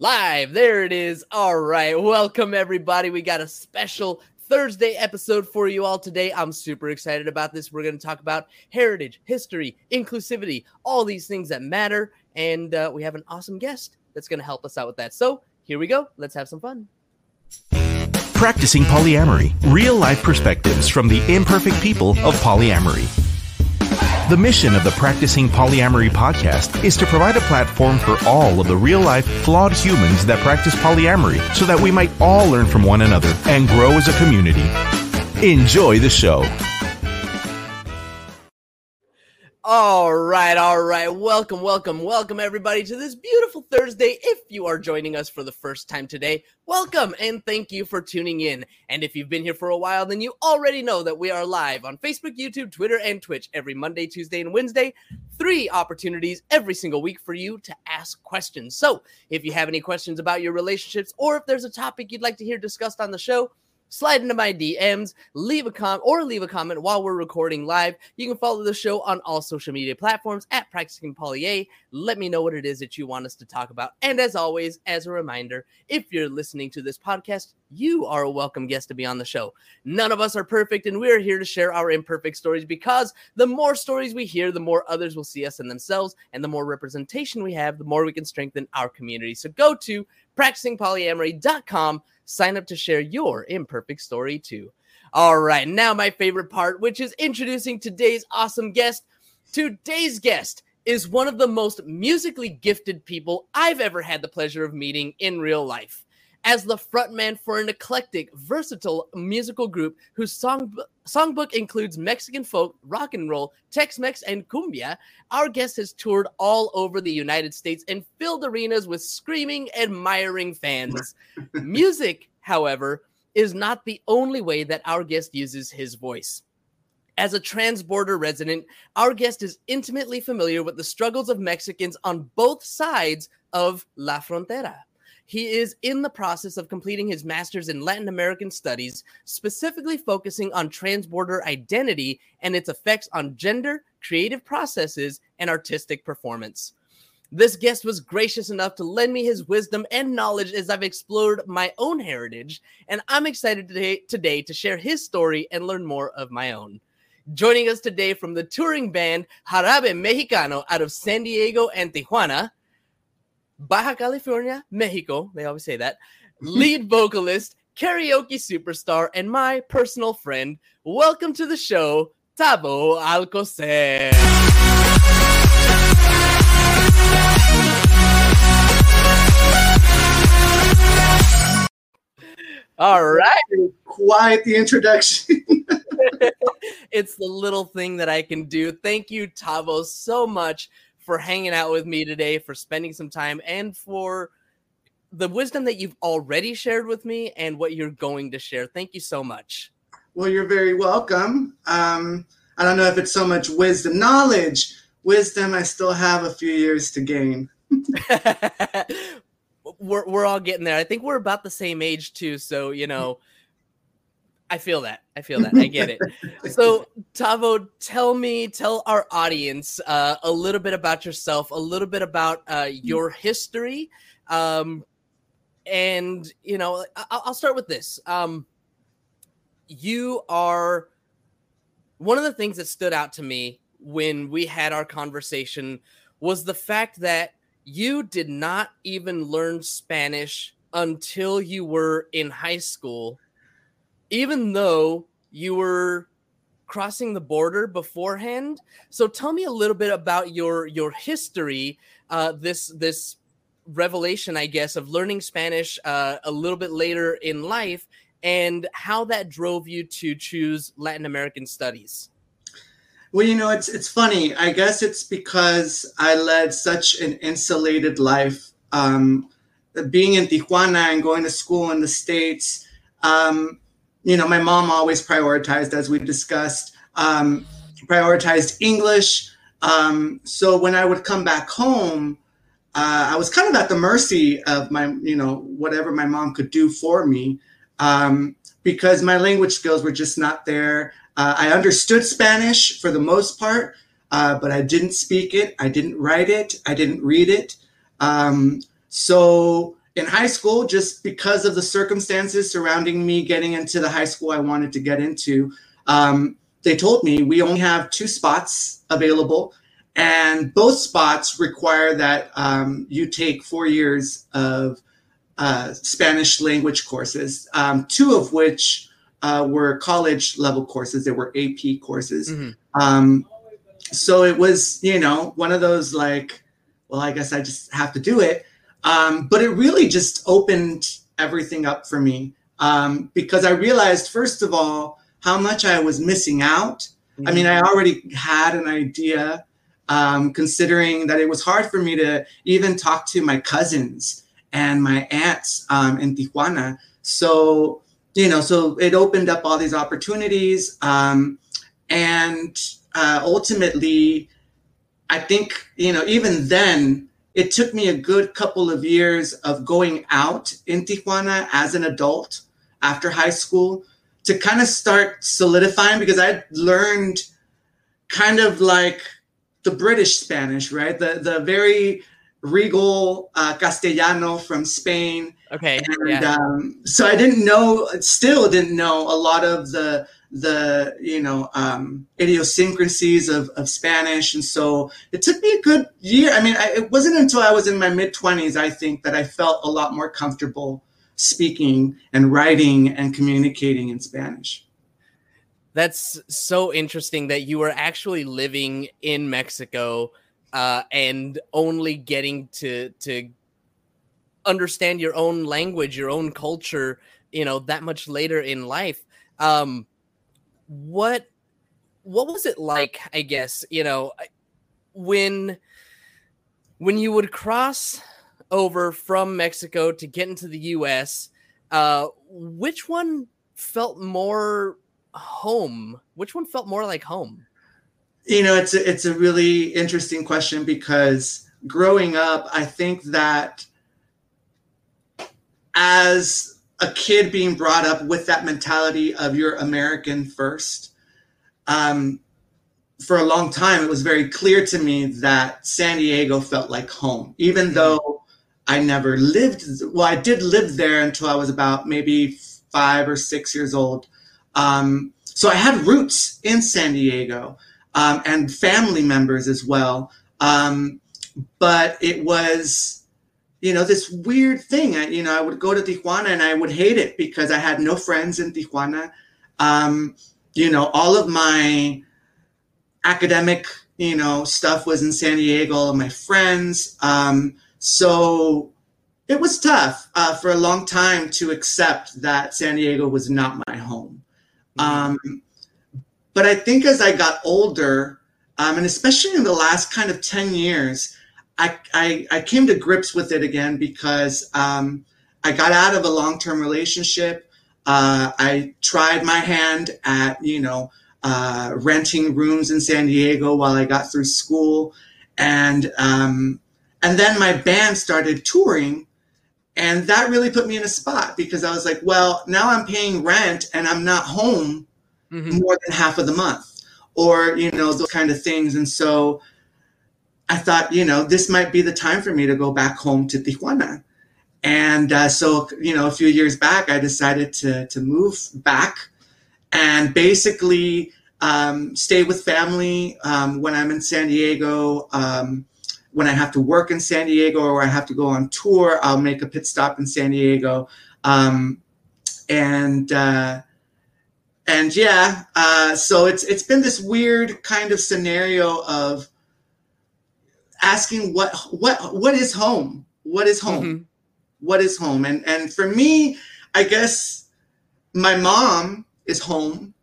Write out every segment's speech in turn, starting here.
Live, there it is. All right, welcome everybody. We got a special Thursday episode for you all today. I'm super excited about this. We're going to talk about heritage, history, inclusivity, all these things that matter. And uh, we have an awesome guest that's going to help us out with that. So here we go. Let's have some fun. Practicing Polyamory Real Life Perspectives from the Imperfect People of Polyamory. The mission of the Practicing Polyamory podcast is to provide a platform for all of the real life, flawed humans that practice polyamory so that we might all learn from one another and grow as a community. Enjoy the show. All right, all right. Welcome, welcome, welcome, everybody, to this beautiful Thursday. If you are joining us for the first time today, welcome and thank you for tuning in. And if you've been here for a while, then you already know that we are live on Facebook, YouTube, Twitter, and Twitch every Monday, Tuesday, and Wednesday. Three opportunities every single week for you to ask questions. So if you have any questions about your relationships or if there's a topic you'd like to hear discussed on the show, slide into my DMs, leave a comment or leave a comment while we're recording live. You can follow the show on all social media platforms at Practicing Polya. Let me know what it is that you want us to talk about. And as always, as a reminder, if you're listening to this podcast, you are a welcome guest to be on the show. None of us are perfect, and we are here to share our imperfect stories because the more stories we hear, the more others will see us in themselves, and the more representation we have, the more we can strengthen our community. So go to practicingpolyamory.com sign up to share your imperfect story too. All right, now my favorite part, which is introducing today's awesome guest. Today's guest is one of the most musically gifted people I've ever had the pleasure of meeting in real life. As the frontman for an eclectic, versatile musical group whose song songbook includes Mexican folk, rock and roll, Tex-Mex, and cumbia, our guest has toured all over the United States and filled arenas with screaming, admiring fans. Music, however, is not the only way that our guest uses his voice. As a transborder resident, our guest is intimately familiar with the struggles of Mexicans on both sides of La Frontera. He is in the process of completing his master's in Latin American studies, specifically focusing on transborder identity and its effects on gender, creative processes, and artistic performance. This guest was gracious enough to lend me his wisdom and knowledge as I've explored my own heritage, and I'm excited today, today to share his story and learn more of my own. Joining us today from the touring band Jarabe Mexicano out of San Diego and Tijuana, Baja California, Mexico, they always say that, mm. lead vocalist, karaoke superstar, and my personal friend. Welcome to the show, Tavo Alcocer. All right. Quiet the introduction. it's the little thing that I can do. Thank you, Tavo, so much for hanging out with me today, for spending some time, and for the wisdom that you've already shared with me and what you're going to share. Thank you so much. Well, you're very welcome. Um, I don't know if it's so much wisdom, knowledge, wisdom. I still have a few years to gain. we're we're all getting there. I think we're about the same age too, so you know, I feel that. I feel that. I get it. so, Tavo, tell me, tell our audience uh, a little bit about yourself, a little bit about uh, your history, um, and you know, I'll, I'll start with this. Um, you are one of the things that stood out to me when we had our conversation was the fact that you did not even learn Spanish until you were in high school, even though you were crossing the border beforehand. So tell me a little bit about your your history, uh, this this revelation, I guess, of learning Spanish uh, a little bit later in life, and how that drove you to choose Latin American studies. Well, you know, it's it's funny. I guess it's because I led such an insulated life. Um, being in Tijuana and going to school in the states, um, you know, my mom always prioritized, as we discussed, um, prioritized English. Um, so when I would come back home, uh, I was kind of at the mercy of my, you know, whatever my mom could do for me, um, because my language skills were just not there. Uh, I understood Spanish for the most part, uh, but I didn't speak it. I didn't write it. I didn't read it. Um, so in high school, just because of the circumstances surrounding me getting into the high school I wanted to get into, um, they told me we only have two spots available, and both spots require that um, you take four years of uh, Spanish language courses, um, two of which uh, were college level courses. They were AP courses. Mm-hmm. Um, so it was, you know, one of those like, well, I guess I just have to do it. Um, but it really just opened everything up for me um, because I realized, first of all, how much I was missing out. Mm-hmm. I mean, I already had an idea, um, considering that it was hard for me to even talk to my cousins and my aunts um, in Tijuana. So, you know, so it opened up all these opportunities. Um, and uh, ultimately, I think, you know, even then, it took me a good couple of years of going out in Tijuana as an adult after high school to kind of start solidifying because I learned kind of like the British Spanish, right? The the very regal uh, Castellano from Spain. Okay. And yeah. um, so I didn't know, still didn't know a lot of the the you know um, idiosyncrasies of, of Spanish, and so it took me a good year. I mean, I, it wasn't until I was in my mid twenties, I think, that I felt a lot more comfortable speaking and writing and communicating in Spanish. That's so interesting that you were actually living in Mexico uh, and only getting to to understand your own language, your own culture, you know, that much later in life. Um, what what was it like? I guess you know when when you would cross over from Mexico to get into the U.S. Uh, which one felt more home? Which one felt more like home? You know, it's a, it's a really interesting question because growing up, I think that as a kid being brought up with that mentality of you're American first, um, for a long time, it was very clear to me that San Diego felt like home, even mm-hmm. though I never lived. Well, I did live there until I was about maybe five or six years old. Um, so I had roots in San Diego um, and family members as well. Um, but it was, you know, this weird thing. I, you know, I would go to Tijuana and I would hate it because I had no friends in Tijuana. Um, you know, all of my academic, you know, stuff was in San Diego, all of my friends. Um, so it was tough uh, for a long time to accept that San Diego was not my home. Mm-hmm. But I think as I got older, um, and especially in the last kind of 10 years, I, I, I came to grips with it again because um, I got out of a long term relationship. Uh, I tried my hand at, you know, uh, renting rooms in San Diego while I got through school. And, um, and then my band started touring. And that really put me in a spot because I was like, well, now I'm paying rent and I'm not home mm-hmm. more than half of the month or, you know, those kind of things. And so I thought, you know, this might be the time for me to go back home to Tijuana. And uh, so, you know, a few years back, I decided to, to move back and basically um, stay with family um, when I'm in San Diego. Um, when I have to work in San Diego or I have to go on tour, I'll make a pit stop in San Diego. Um, and uh, and yeah, uh, so it's it's been this weird kind of scenario of asking what what what is home? What is home? Mm-hmm. What is home? And and for me, I guess my mom is home.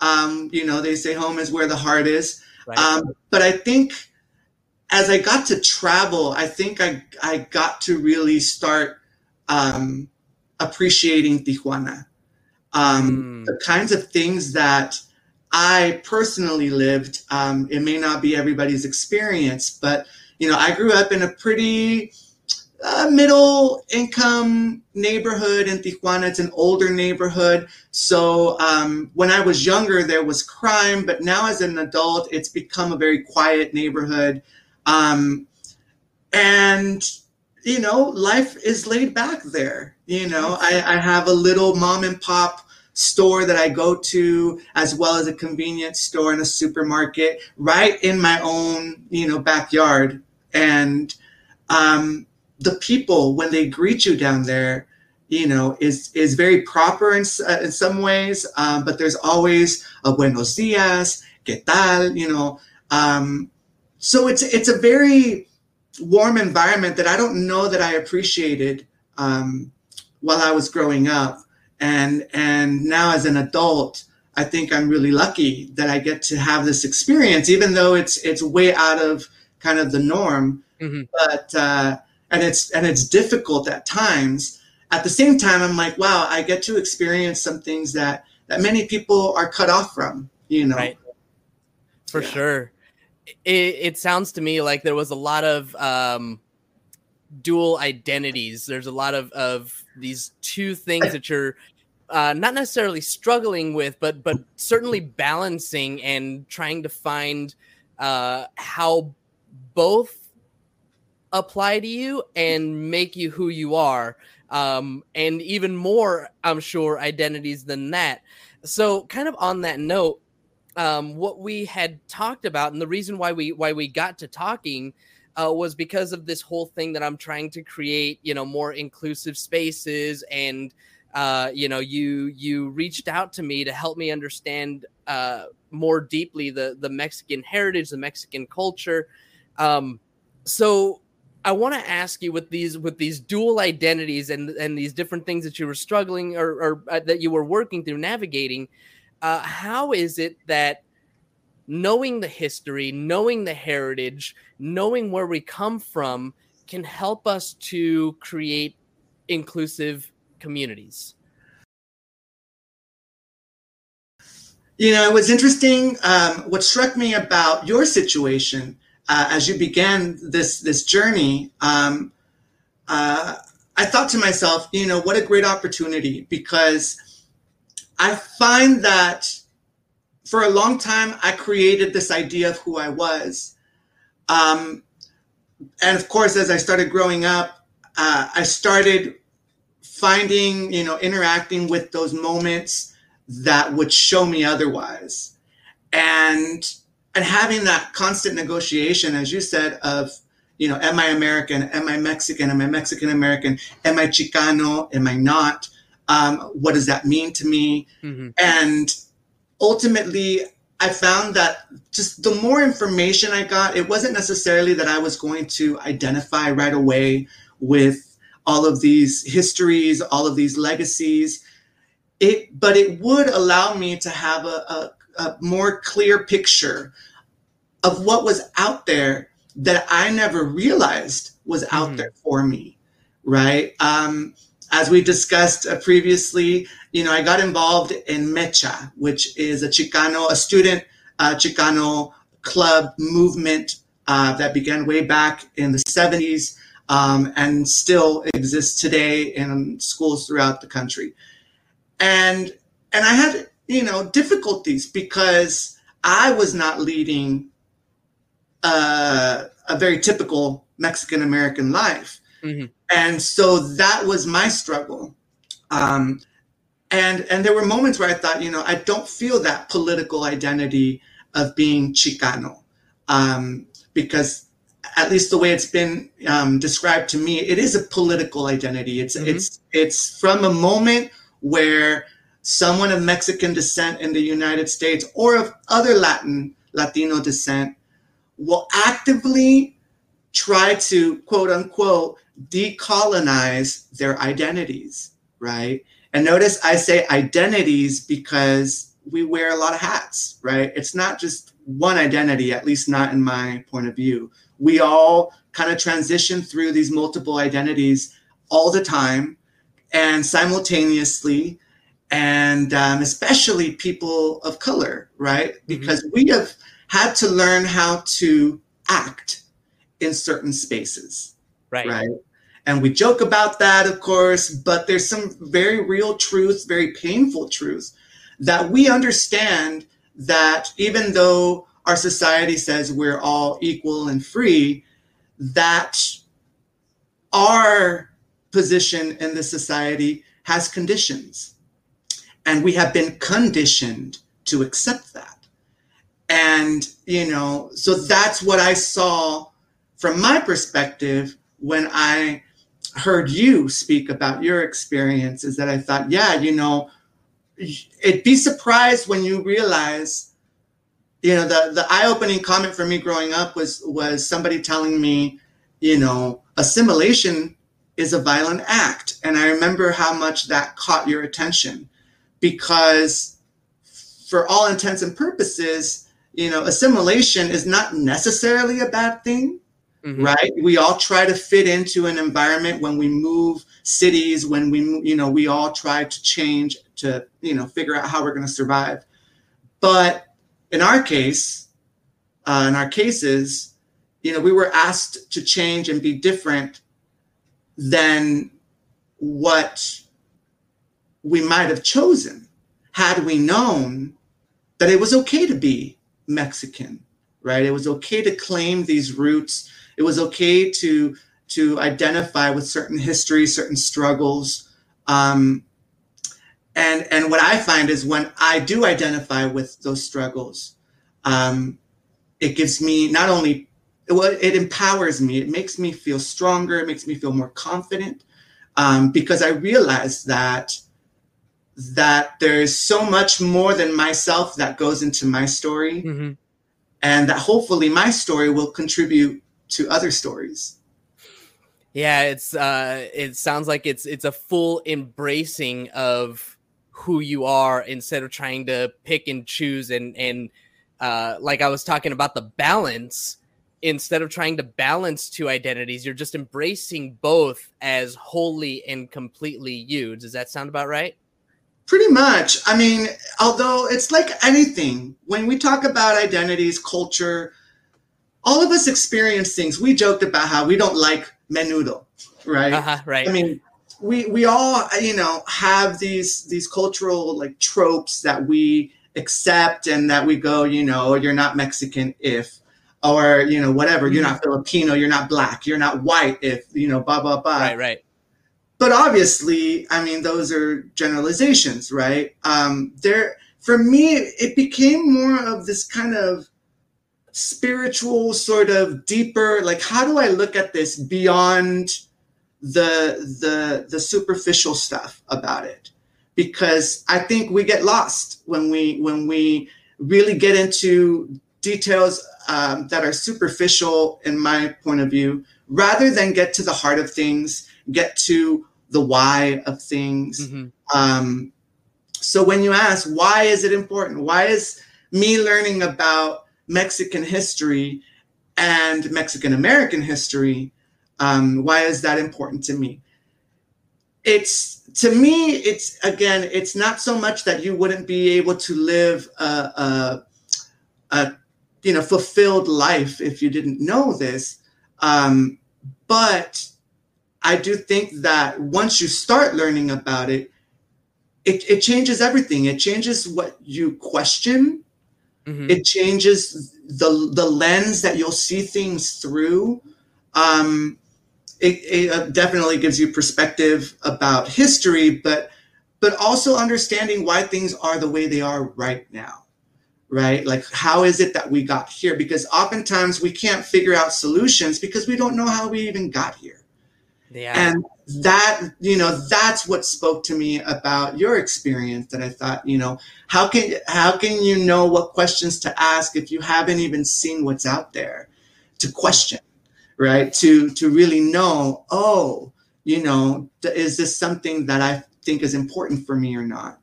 Um, you know, they say home is where the heart is. Right. Um, but I think as I got to travel, I think I I got to really start um, appreciating Tijuana. Um, mm. The kinds of things that I personally lived. Um, it may not be everybody's experience, but you know, I grew up in a pretty uh, middle income neighborhood in Tijuana. It's an older neighborhood. So um, when I was younger, there was crime, but now as an adult, it's become a very quiet neighborhood. Um, and you know, life is laid back there. You know, I, I have a little mom and pop store that I go to, as well as a convenience store and a supermarket right in my own, you know, backyard. And um, the people, when they greet you down there, you know, is is very proper in, uh, in some ways, um, but there's always a buenos dias, qué tal, you know. Um, so it's it's a very warm environment that I don't know that I appreciated um, while I was growing up, and and now as an adult, I think I'm really lucky that I get to have this experience, even though it's it's way out of kind of the norm. Mm-hmm. But uh, and it's and it's difficult at times. At the same time, I'm like, wow, I get to experience some things that that many people are cut off from. You know, right. For yeah. sure it, it sounds to me like there was a lot of um, dual identities. There's a lot of, of these two things that you're uh, not necessarily struggling with, but but certainly balancing and trying to find uh, how both apply to you and make you who you are. Um, and even more, I'm sure, identities than that. So, kind of on that note, um, what we had talked about, and the reason why we why we got to talking uh, was because of this whole thing that I'm trying to create, you know, more inclusive spaces, and uh, you know, you you reached out to me to help me understand uh, more deeply the the Mexican heritage, the Mexican culture. Um, so I want to ask you with these with these dual identities and and these different things that you were struggling or, or uh, that you were working through navigating uh, how is it that knowing the history, knowing the heritage, knowing where we come from can help us to create inclusive communities? You know, it was interesting. Um, what struck me about your situation uh, as you began this this journey, um, uh, I thought to myself, you know, what a great opportunity because I find that for a long time, I created this idea of who I was. Um, and of course, as I started growing up, uh, I started finding, you know, interacting with those moments that would show me otherwise. And and having that constant negotiation, as you said, of you know, am I American? Am I Mexican? Am I Mexican American? Am I Chicano? Am I not? Um, what does that mean to me? Mm-hmm. And ultimately, I found that just the more information I got, it wasn't necessarily that I was going to identify right away with all of these histories, all of these legacies. It, but it would allow me to have a, a, a more clear picture of what was out there that I never realized was out mm-hmm. there for me, right? Um, as we discussed uh, previously, you know, I got involved in Mecha, which is a Chicano, a student uh, Chicano club movement uh, that began way back in the 70s um, and still exists today in schools throughout the country. And and I had, you know, difficulties because I was not leading uh, a very typical Mexican American life. Mm-hmm. And so that was my struggle. Um, and and there were moments where I thought, you know, I don't feel that political identity of being Chicano, um, because at least the way it's been um, described to me, it is a political identity. It's mm-hmm. it's it's from a moment where someone of Mexican descent in the United States or of other Latin Latino descent will actively try to quote unquote decolonize their identities, right? And notice I say identities because we wear a lot of hats, right? It's not just one identity, at least not in my point of view. We all kind of transition through these multiple identities all the time and simultaneously, and um, especially people of color, right? Mm-hmm. Because we have had to learn how to act in certain spaces, right? Right and we joke about that, of course, but there's some very real truths, very painful truths that we understand that even though our society says we're all equal and free, that our position in the society has conditions. And we have been conditioned to accept that. And, you know, so that's what I saw from my perspective when I heard you speak about your experiences that I thought, yeah, you know, it'd be surprised when you realize, you know, the, the eye-opening comment for me growing up was was somebody telling me, you know, assimilation is a violent act. And I remember how much that caught your attention because for all intents and purposes, you know, assimilation is not necessarily a bad thing, mm-hmm. right? We all try to fit into an environment when we move cities, when we, you know, we all try to change to, you know, figure out how we're going to survive. But in our case, uh, in our cases, you know, we were asked to change and be different than what we might have chosen had we known that it was okay to be Mexican, right? It was okay to claim these roots. It was okay to to identify with certain histories, certain struggles. Um, and and what I find is when I do identify with those struggles, um, it gives me not only well, it empowers me. It makes me feel stronger. It makes me feel more confident um, because I realize that that there's so much more than myself that goes into my story, mm-hmm. and that hopefully my story will contribute to other stories. Yeah, it's uh, it sounds like it's it's a full embracing of who you are instead of trying to pick and choose and and uh, like I was talking about the balance instead of trying to balance two identities, you're just embracing both as wholly and completely you. Does that sound about right? Pretty much. I mean, although it's like anything, when we talk about identities, culture, all of us experience things. We joked about how we don't like menudo, right? Uh-huh, right. I mean, we we all you know have these these cultural like tropes that we accept and that we go, you know, you're not Mexican if or you know whatever you're not mm-hmm. filipino you're not black you're not white if you know blah blah blah right right but obviously i mean those are generalizations right um there for me it became more of this kind of spiritual sort of deeper like how do i look at this beyond the the the superficial stuff about it because i think we get lost when we when we really get into details um, that are superficial, in my point of view, rather than get to the heart of things, get to the why of things. Mm-hmm. Um, so when you ask, why is it important? Why is me learning about Mexican history and Mexican American history? Um, why is that important to me? It's to me, it's again, it's not so much that you wouldn't be able to live a, a, a you know fulfilled life if you didn't know this um, but i do think that once you start learning about it it, it changes everything it changes what you question mm-hmm. it changes the the lens that you'll see things through um, it, it uh, definitely gives you perspective about history but but also understanding why things are the way they are right now right? Like, how is it that we got here? Because oftentimes we can't figure out solutions because we don't know how we even got here. Yeah. And that, you know, that's what spoke to me about your experience that I thought, you know, how can how can you know what questions to ask if you haven't even seen what's out there to question, right? To to really know, oh, you know, is this something that I think is important for me or not?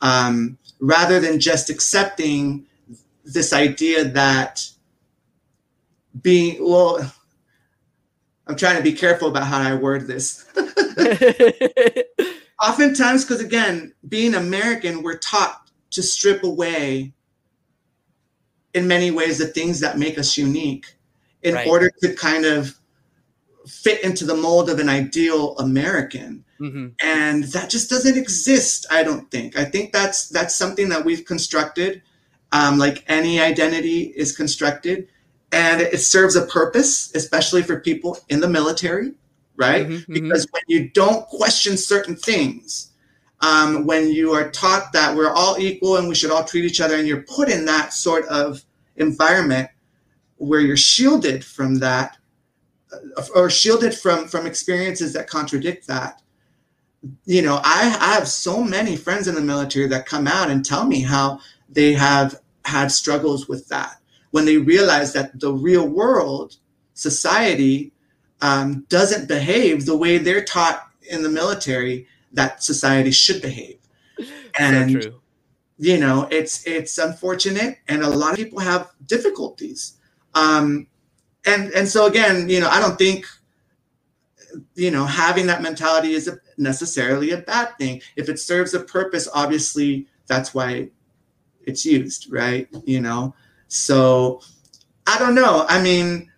Um, rather than just accepting this idea that being well i'm trying to be careful about how i word this oftentimes because again being american we're taught to strip away in many ways the things that make us unique in right. order to kind of fit into the mold of an ideal american mm-hmm. and that just doesn't exist i don't think i think that's that's something that we've constructed um, like any identity is constructed and it serves a purpose especially for people in the military right? Mhm, mhm. Because when you don't question certain things, um, when you are taught that we're all equal and we should all treat each other, and you're put in that sort of environment where you're shielded from that, uh, or shielded from from experiences that contradict that. You know, I, I have so many friends in the military that come out and tell me how they have had struggles with that when they realize that the real world society um, doesn't behave the way they're taught in the military that society should behave. And so you know it's it's unfortunate and a lot of people have difficulties. Um and and so again you know i don't think you know having that mentality is a, necessarily a bad thing. If it serves a purpose obviously that's why it's used right? You know so i don't know. I mean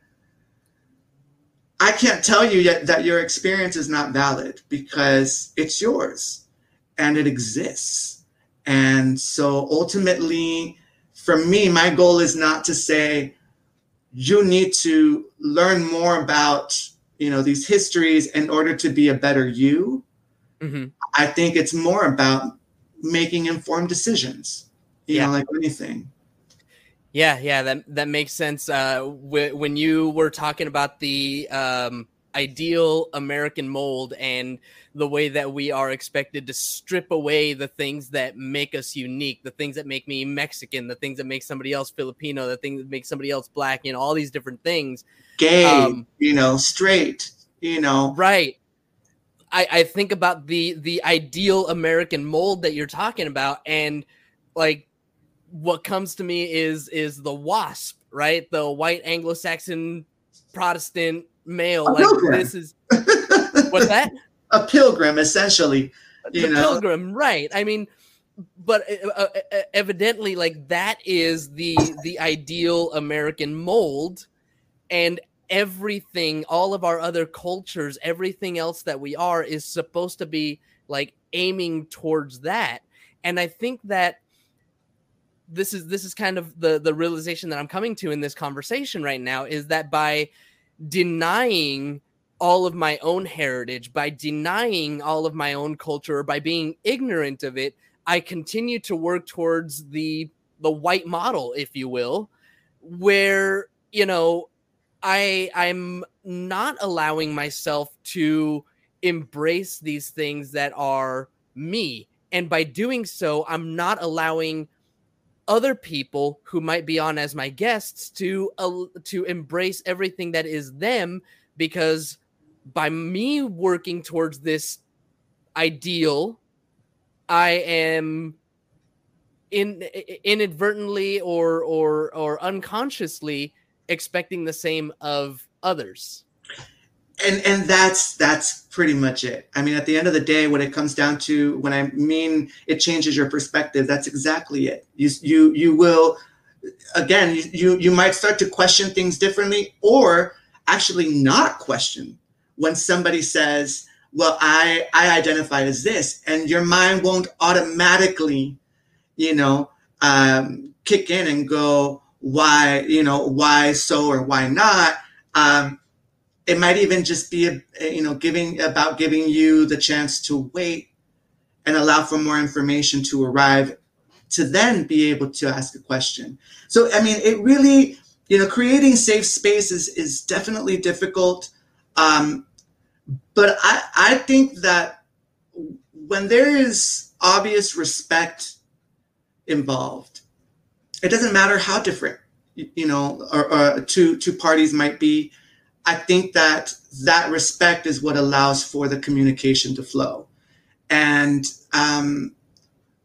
i can't tell you yet that your experience is not valid because it's yours and it exists. And so ultimately for me my goal is not to say you need to learn more about you know these histories in order to be a better you. Hmm i think it's more about making informed decisions you Yeah. know like anything Yeah, yeah, that that makes sense. Uh, wh- when you were talking about the um, ideal American mold and the way that we are expected to strip away the things that make us unique, the things that make me Mexican, the things that make somebody else Filipino, the things that make somebody else black, you know, all these different things. gay Um, you know straight you know Right. I, I think about the the ideal American mold that you're talking about, and like what comes to me is is the wasp, right? The white Anglo-Saxon Protestant male. A Like pilgrim. this is what's that? a pilgrim essentially you the know pilgrim, right? I mean, but uh, uh, uh, evidently, like that is the the ideal American mold, and everything, all of our other cultures, everything else that we are, is supposed to be like aiming towards that. And I think that this is this is kind of the the realization that I'm coming to in this conversation right now is that by denying all of my own heritage, by denying all of my own culture, by being ignorant of it, I continue to work towards the the white model, if you will, where you know I I'm not allowing myself to embrace these things that are me, and by doing so, I'm not allowing other people who might be on as my guests to uh, to embrace everything that is them because by me working towards this ideal i am in inadvertently or or or unconsciously expecting the same of others and and that's that's pretty much it. I mean at the end of the day when it comes down to when i mean it changes your perspective that's exactly it. You you you will again you you, might start to question things differently or actually not question when somebody says well i i identify as this and your mind won't automatically you know um, kick in and go why you know why so or why not? Um, it might even just be a, you know giving about giving you the chance to wait and allow for more information to arrive to then be able to ask a question. So i mean it really you know creating safe spaces is definitely difficult um, but i i think that when there is obvious respect involved it doesn't matter how different you, you know or, or two two parties might be I think that that respect is what allows for the communication to flow. And, um,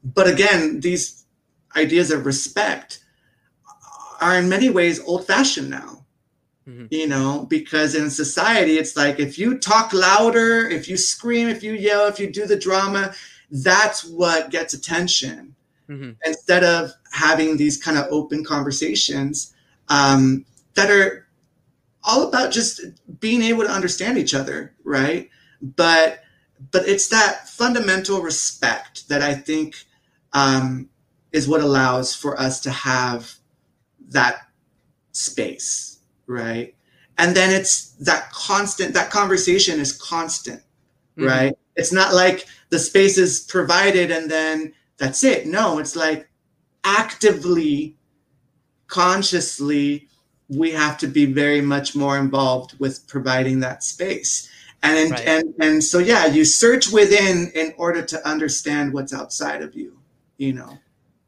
but again, these ideas of respect are in many ways old fashioned now, Mhm. you know, because in society, it's like if you talk louder, if you scream, if you yell, if you do the drama, that's what gets attention Mhm. instead of having these kind of open conversations um, that are all about just being able to understand each other right? But but it's that fundamental respect that i think um, is what allows for us to have that space right? And then it's that constant that conversation is constant mm-hmm. right? It's not like the space is provided and then that's it. No it's like actively consciously we have to be very much more involved with providing that space and right. and and so yeah you search within in order to understand what's outside of you you know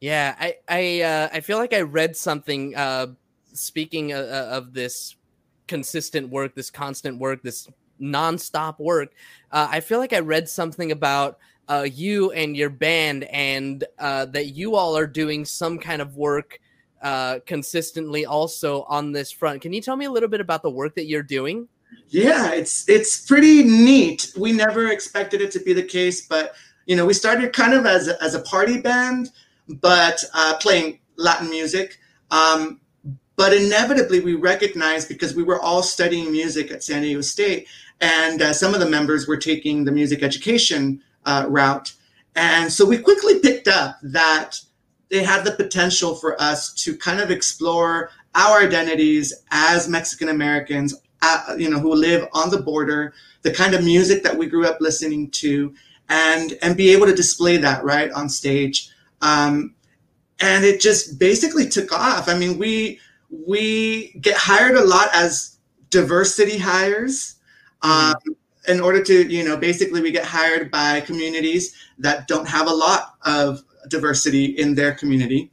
yeah i i uh, i feel like i read something uh speaking of, of this consistent work this constant work this nonstop work uh, i feel like i read something about uh, you and your band and uh, that you all are doing some kind of work uh, consistently also on this front. Can you tell me a little bit about the work that you're doing? Yeah, it's it's pretty neat. We never expected it to be the case, but you know, we started kind of as a, as a party band, but uh, playing Latin music. Um, but inevitably, we recognized because we were all studying music at San Diego State, and uh, some of the members were taking the music education uh, route, and so we quickly picked up that they had the potential for us to kind of explore our identities as Mexican Americans, uh, you know, who live on the border, the kind of music that we grew up listening to, and and be able to display that right on stage. Um, and it just basically took off. I mean, we we get hired a lot as diversity hires. Um, in order to, you know, basically we get hired by communities that don't have a lot of diversity in their community,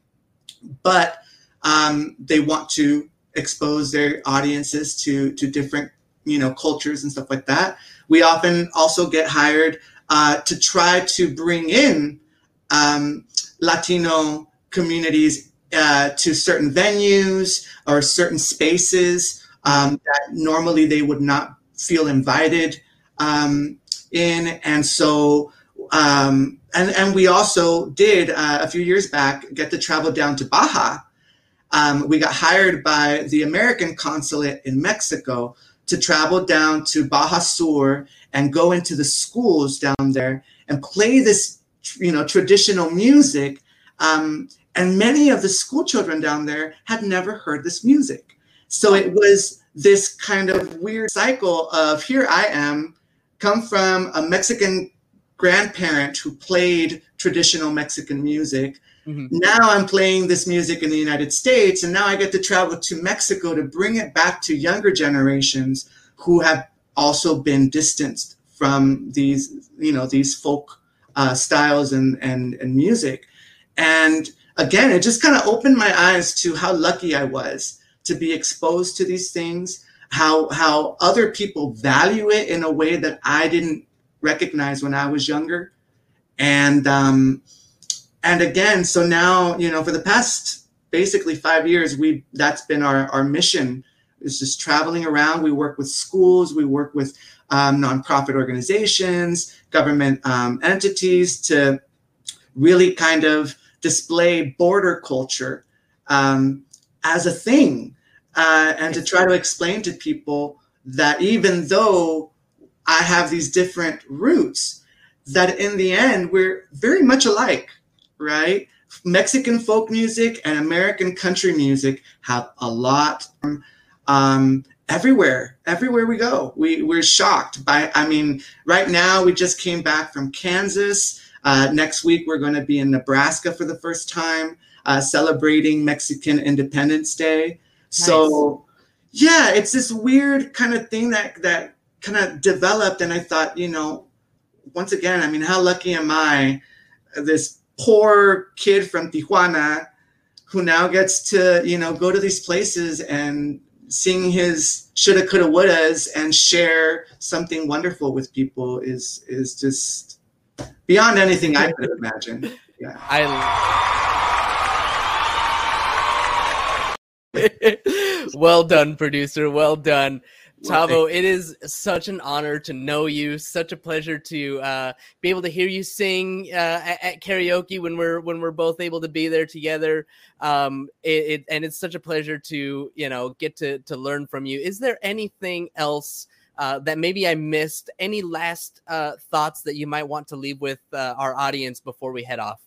but um, they want to expose their audiences to to different you know cultures and stuff like that. We often also get hired uh, to try to bring in um, Latino communities uh, to certain venues or certain spaces um, that normally they would not feel invited um, in, and so um, and and we also did uh, a few years back get to travel down to Baja. Um, we got hired by the American consulate in Mexico to travel down to Baja Sur and go into the schools down there and play this, you know, traditional music. Um, and many of the school children down there had never heard this music. So it was this kind of weird cycle of here I am, come from a Mexican grandparent who played traditional Mexican music. Mm-hmm. Now I'm playing this music in the United States, and now I get to travel to Mexico to bring it back to younger generations who have also been distanced from these, you know, these folk uh, styles and, and and music. And again, it just kind of opened my eyes to how lucky I was to be exposed to these things, how how other people value it in a way that I didn't recognized when I was younger. And um, and again, so now you know, for the past basically five years, we that's been our our mission is just traveling around. We work with schools, we work with um, nonprofit organizations, government um, entities to really kind of display border culture um, as a thing, uh, and to try to explain to people that even though I have these different roots that in the end we're very much alike, right? Mexican folk music and American country music have a lot um, everywhere, everywhere we go. We, we're shocked by, I mean, right now we just came back from Kansas. Uh, next week we're going to be in Nebraska for the first time, uh, celebrating Mexican Independence Day. Nice. So, yeah, it's this weird kind of thing that that kind of developed and I thought, you know, once again, I mean, how lucky am I, this poor kid from Tijuana who now gets to, you know, go to these places and sing his shoulda, coulda, wouldas and share something wonderful with people is is just beyond anything I could imagine. Yeah. I well done, producer. Well done. Tavo, it is such an honor to know you. Such a pleasure to uh, be able to hear you sing uh, at, at, karaoke when we're when we're both able to be there together. Um, it, it, and it's such a pleasure to you know get to to learn from you. Is there anything else uh, that maybe I missed? Any last uh, thoughts that you might want to leave with uh, our audience before we head off?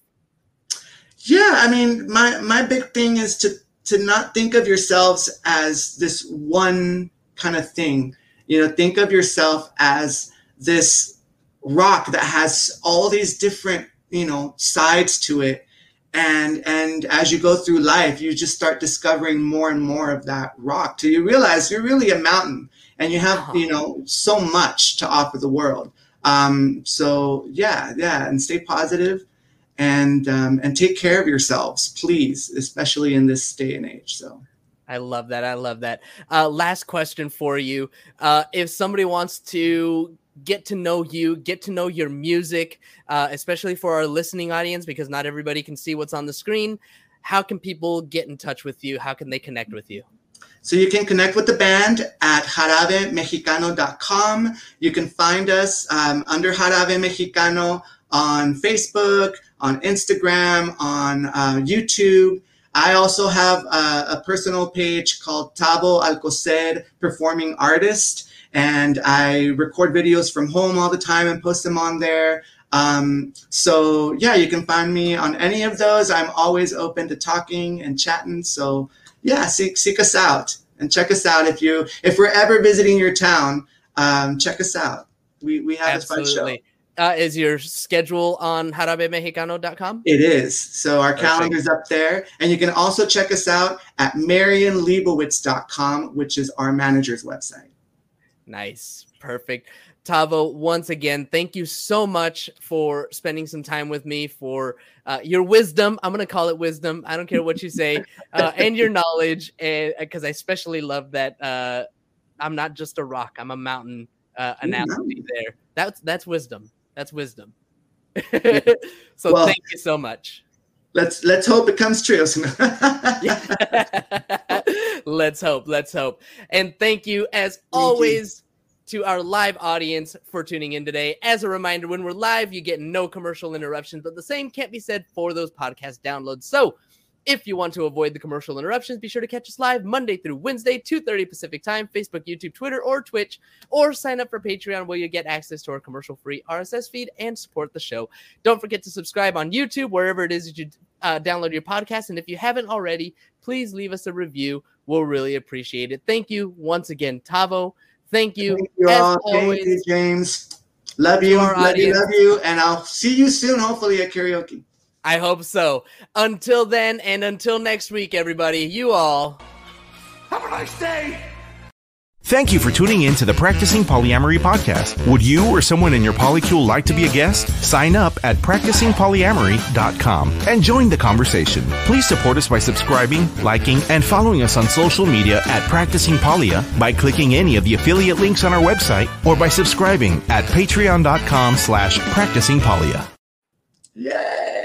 Yeah, I mean, my my big thing is to to not think of yourselves as this one kind of thing. You know, think of yourself as this rock that has all these different, you know, sides to it. And and as you go through life, you just start discovering more and more of that rock till you realize you're really a mountain and you have, you know, so much to offer the world. Um, so yeah, yeah, and stay positive and um, and take care of yourselves, please, especially in this day and age. So. I love that. I love that. Uh, last question for you: uh, If somebody wants to get to know you, get to know your music, uh, especially for our listening audience, because not everybody can see what's on the screen. How can people get in touch with you? How can they connect with you? So you can connect with the band at jarabemexicano.com. You can find us um, under Jarabe Mexicano on Facebook, on Instagram, on uh, YouTube. I also have a, a, personal page called Tavo Alcocer Performing Artist, and I record videos from home all the time and post them on there. Um, so yeah, you can find me on any of those. I'm always open to talking and chatting. So yeah, seek seek us out and check us out if you if we're ever visiting your town. Um, check us out. We we have Absolutely. a fun show. Uh, is your schedule on jarabemexicano.com? It is. So our Perfect. calendar's up there. And you can also check us out at marionleibowitz.com, which is our manager's website. Nice. Perfect. Tavo, once again, thank you so much for spending some time with me, for uh, your wisdom. I'm going to call it wisdom. I don't care what you say, uh, and your knowledge. And because uh, I especially love that uh, I'm not just a rock, I'm a mountain uh, analogy there. That's, that's wisdom. That's wisdom. so well, thank you so much. Let's let's hope it comes true. let's hope. Let's hope. And thank you as thank always you. to our live audience for tuning in today. As a reminder, when we're live, you get no commercial interruptions, but the same can't be said for those podcast downloads. So if you want to avoid the commercial interruptions, be sure to catch us live Monday through Wednesday, 2.30 Pacific Time, Facebook, YouTube, Twitter, or Twitch, or sign up for Patreon where you get access to our commercial-free RSS feed and support the show. Don't forget to subscribe on YouTube, wherever it is that you uh, download your podcast. And if you haven't already, please leave us a review. We'll really appreciate it. Thank you once again, Tavo. Thank you. Thank you all. Always, Thank you, James. Love you. Love audience. you. Love you. And I'll see you soon, hopefully, at karaoke. I hope so. Until then, and until next week, everybody, you all have a nice day. Thank you for tuning in to the Practicing Polyamory podcast. Would you or someone in your polycule like to be a guest? Sign up at practicingpolyamory.com and join the conversation. Please support us by subscribing, liking, and following us on social media at Practicing Polia by clicking any of the affiliate links on our website or by subscribing at patreon.com slash practicingpolia. Yay!